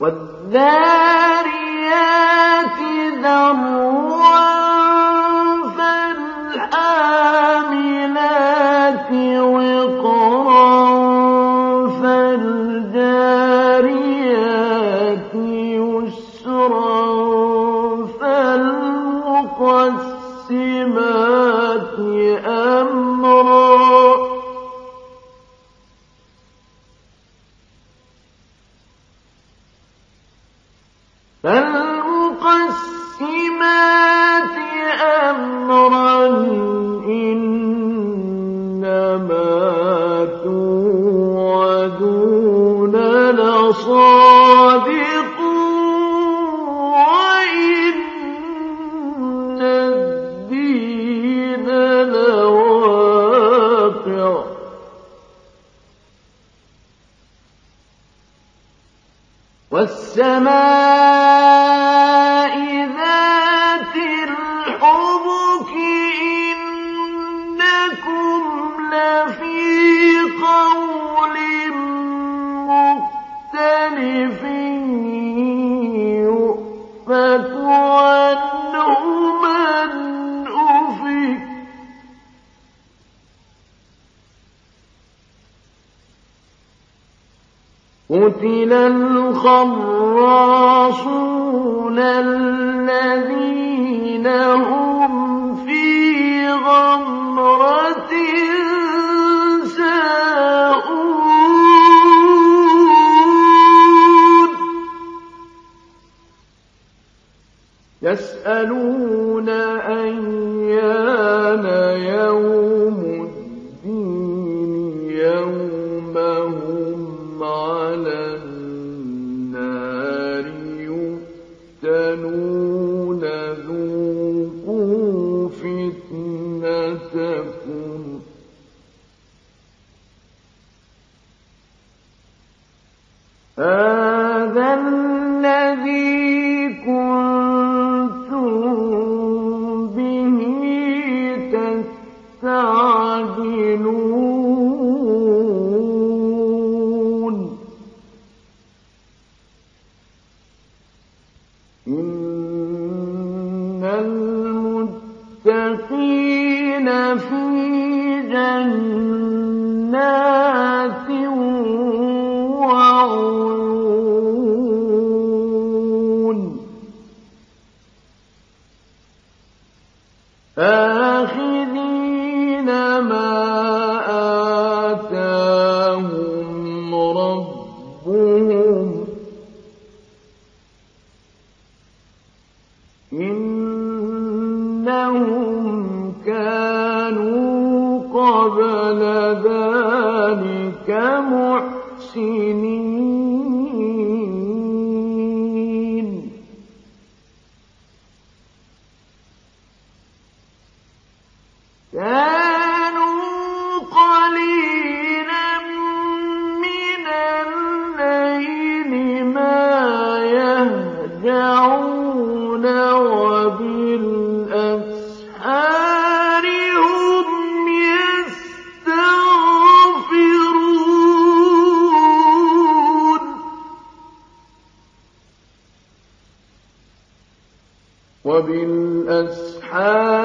والذاريات ذروا الخراصون الذين هم في غمرة ساءون يسألون أيان يوم إنهم كانوا قبل ذلك محسنين وبالأسحار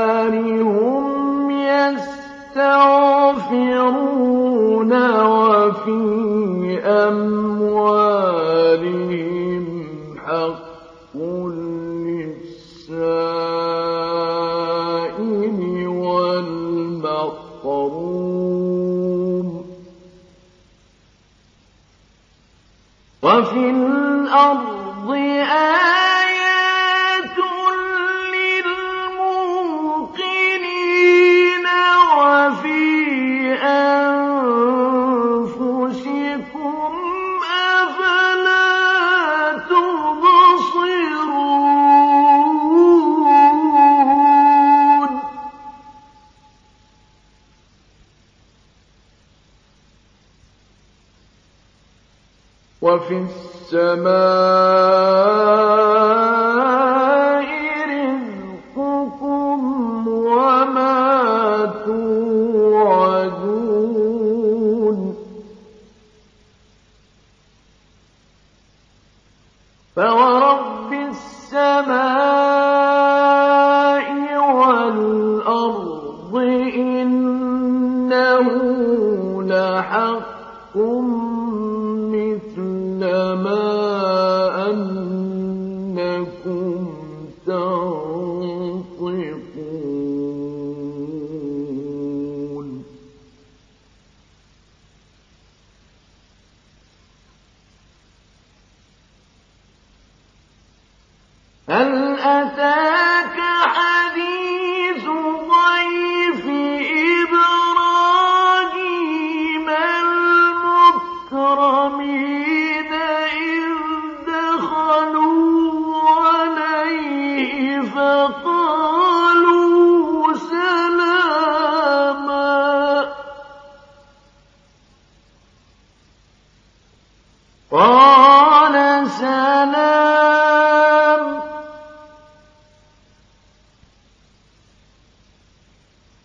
هل أتاك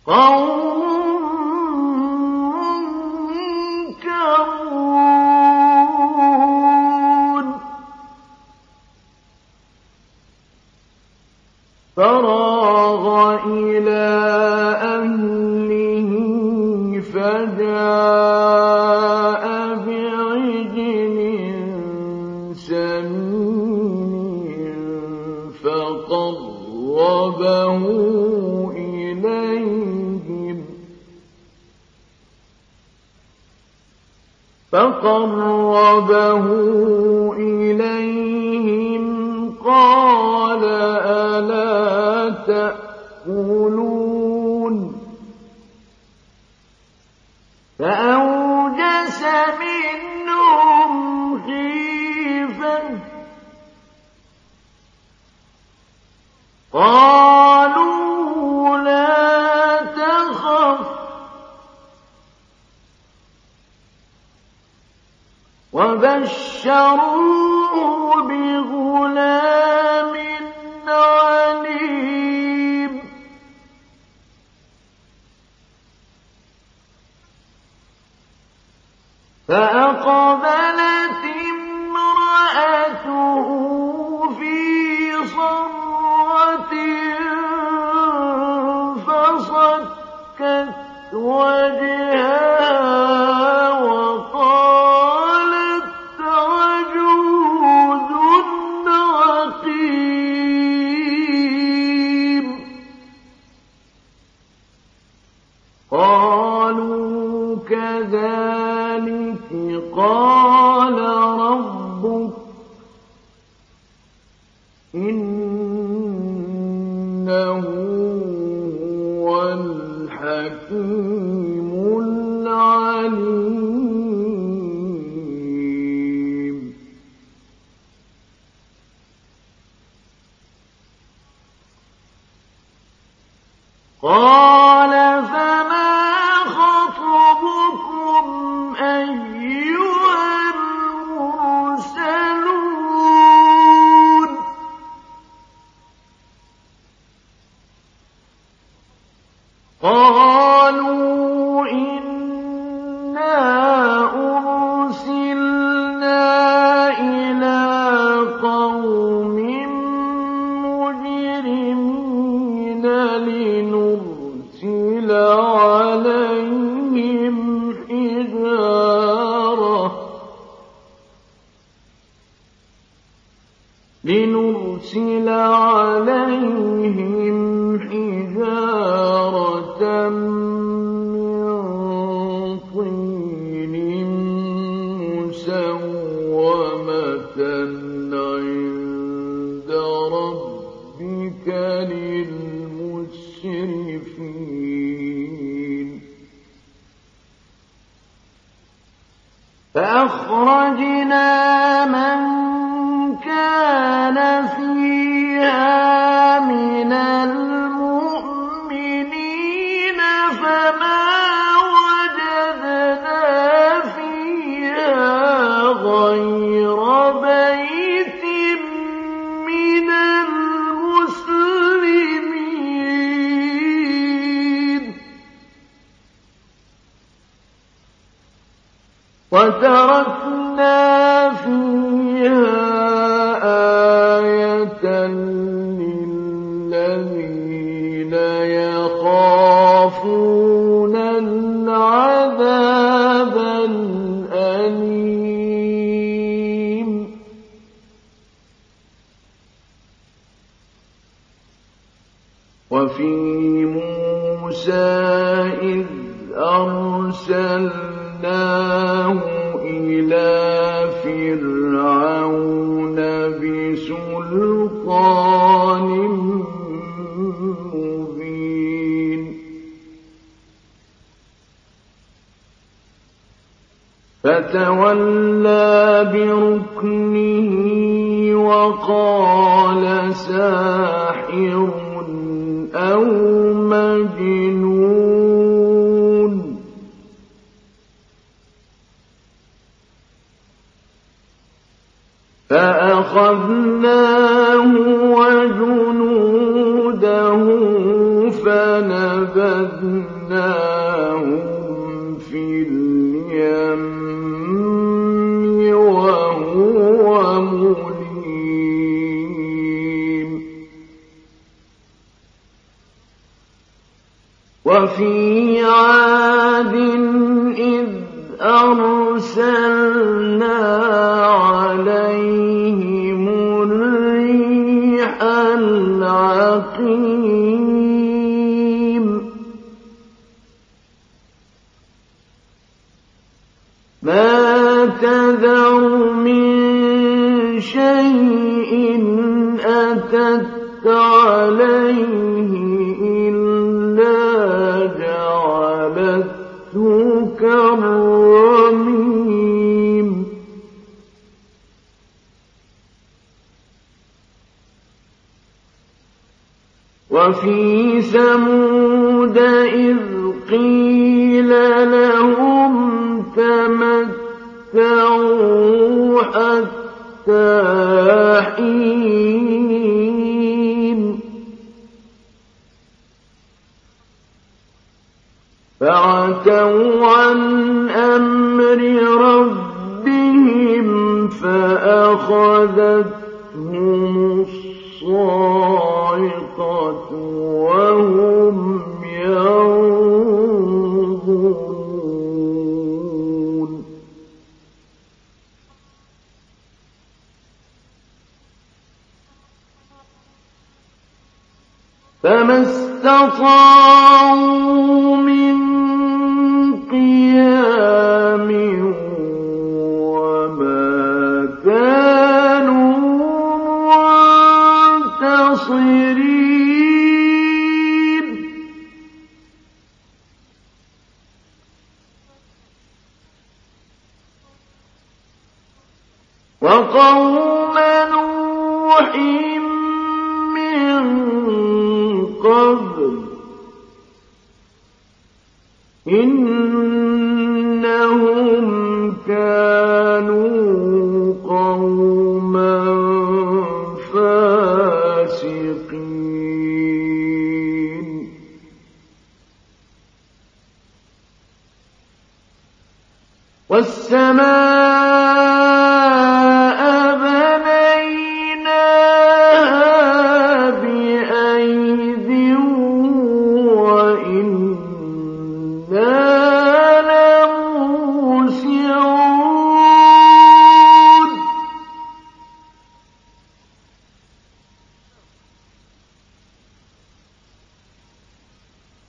قوم إِلَيْهِمْ قَالَ أَلَا تَأْكُلُونَ بشروا بغلام عليم. فأقبل قال Oh. وتركنا فيها آية للذين يخافون العذاب الأليم. وفي موسى إذ أرسلنا إلى فرعون بسلطان مبين. فتولى بركنه وقال ساحر أو فأخذناه وجنوده فنبذناهم في اليم وهو مليم. وفي عاد إذ أرسل ما تذر من شيء أتت عليه حين فعتوا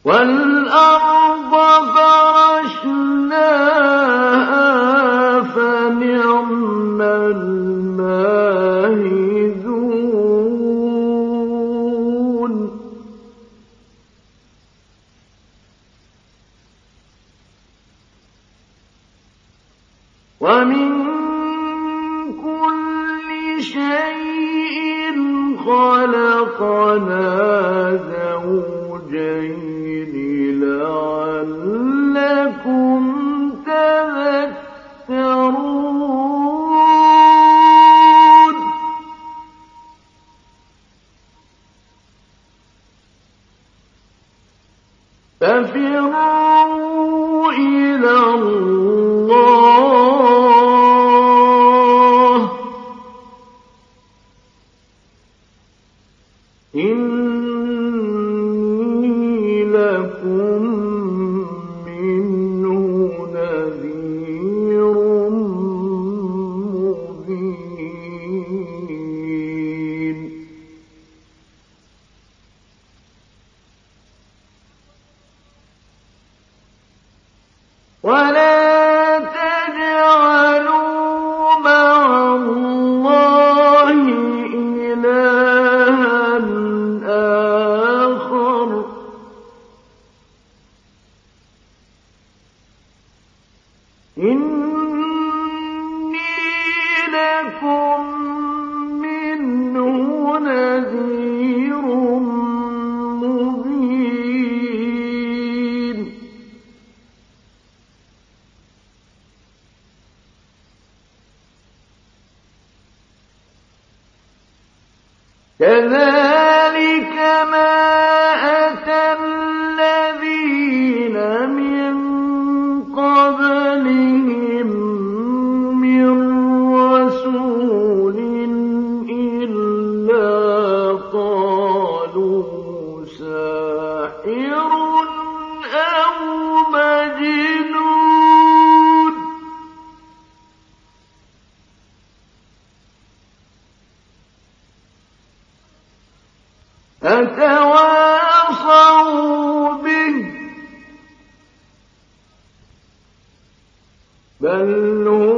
والأرض ولا كذلك أتواصوا به. بل هم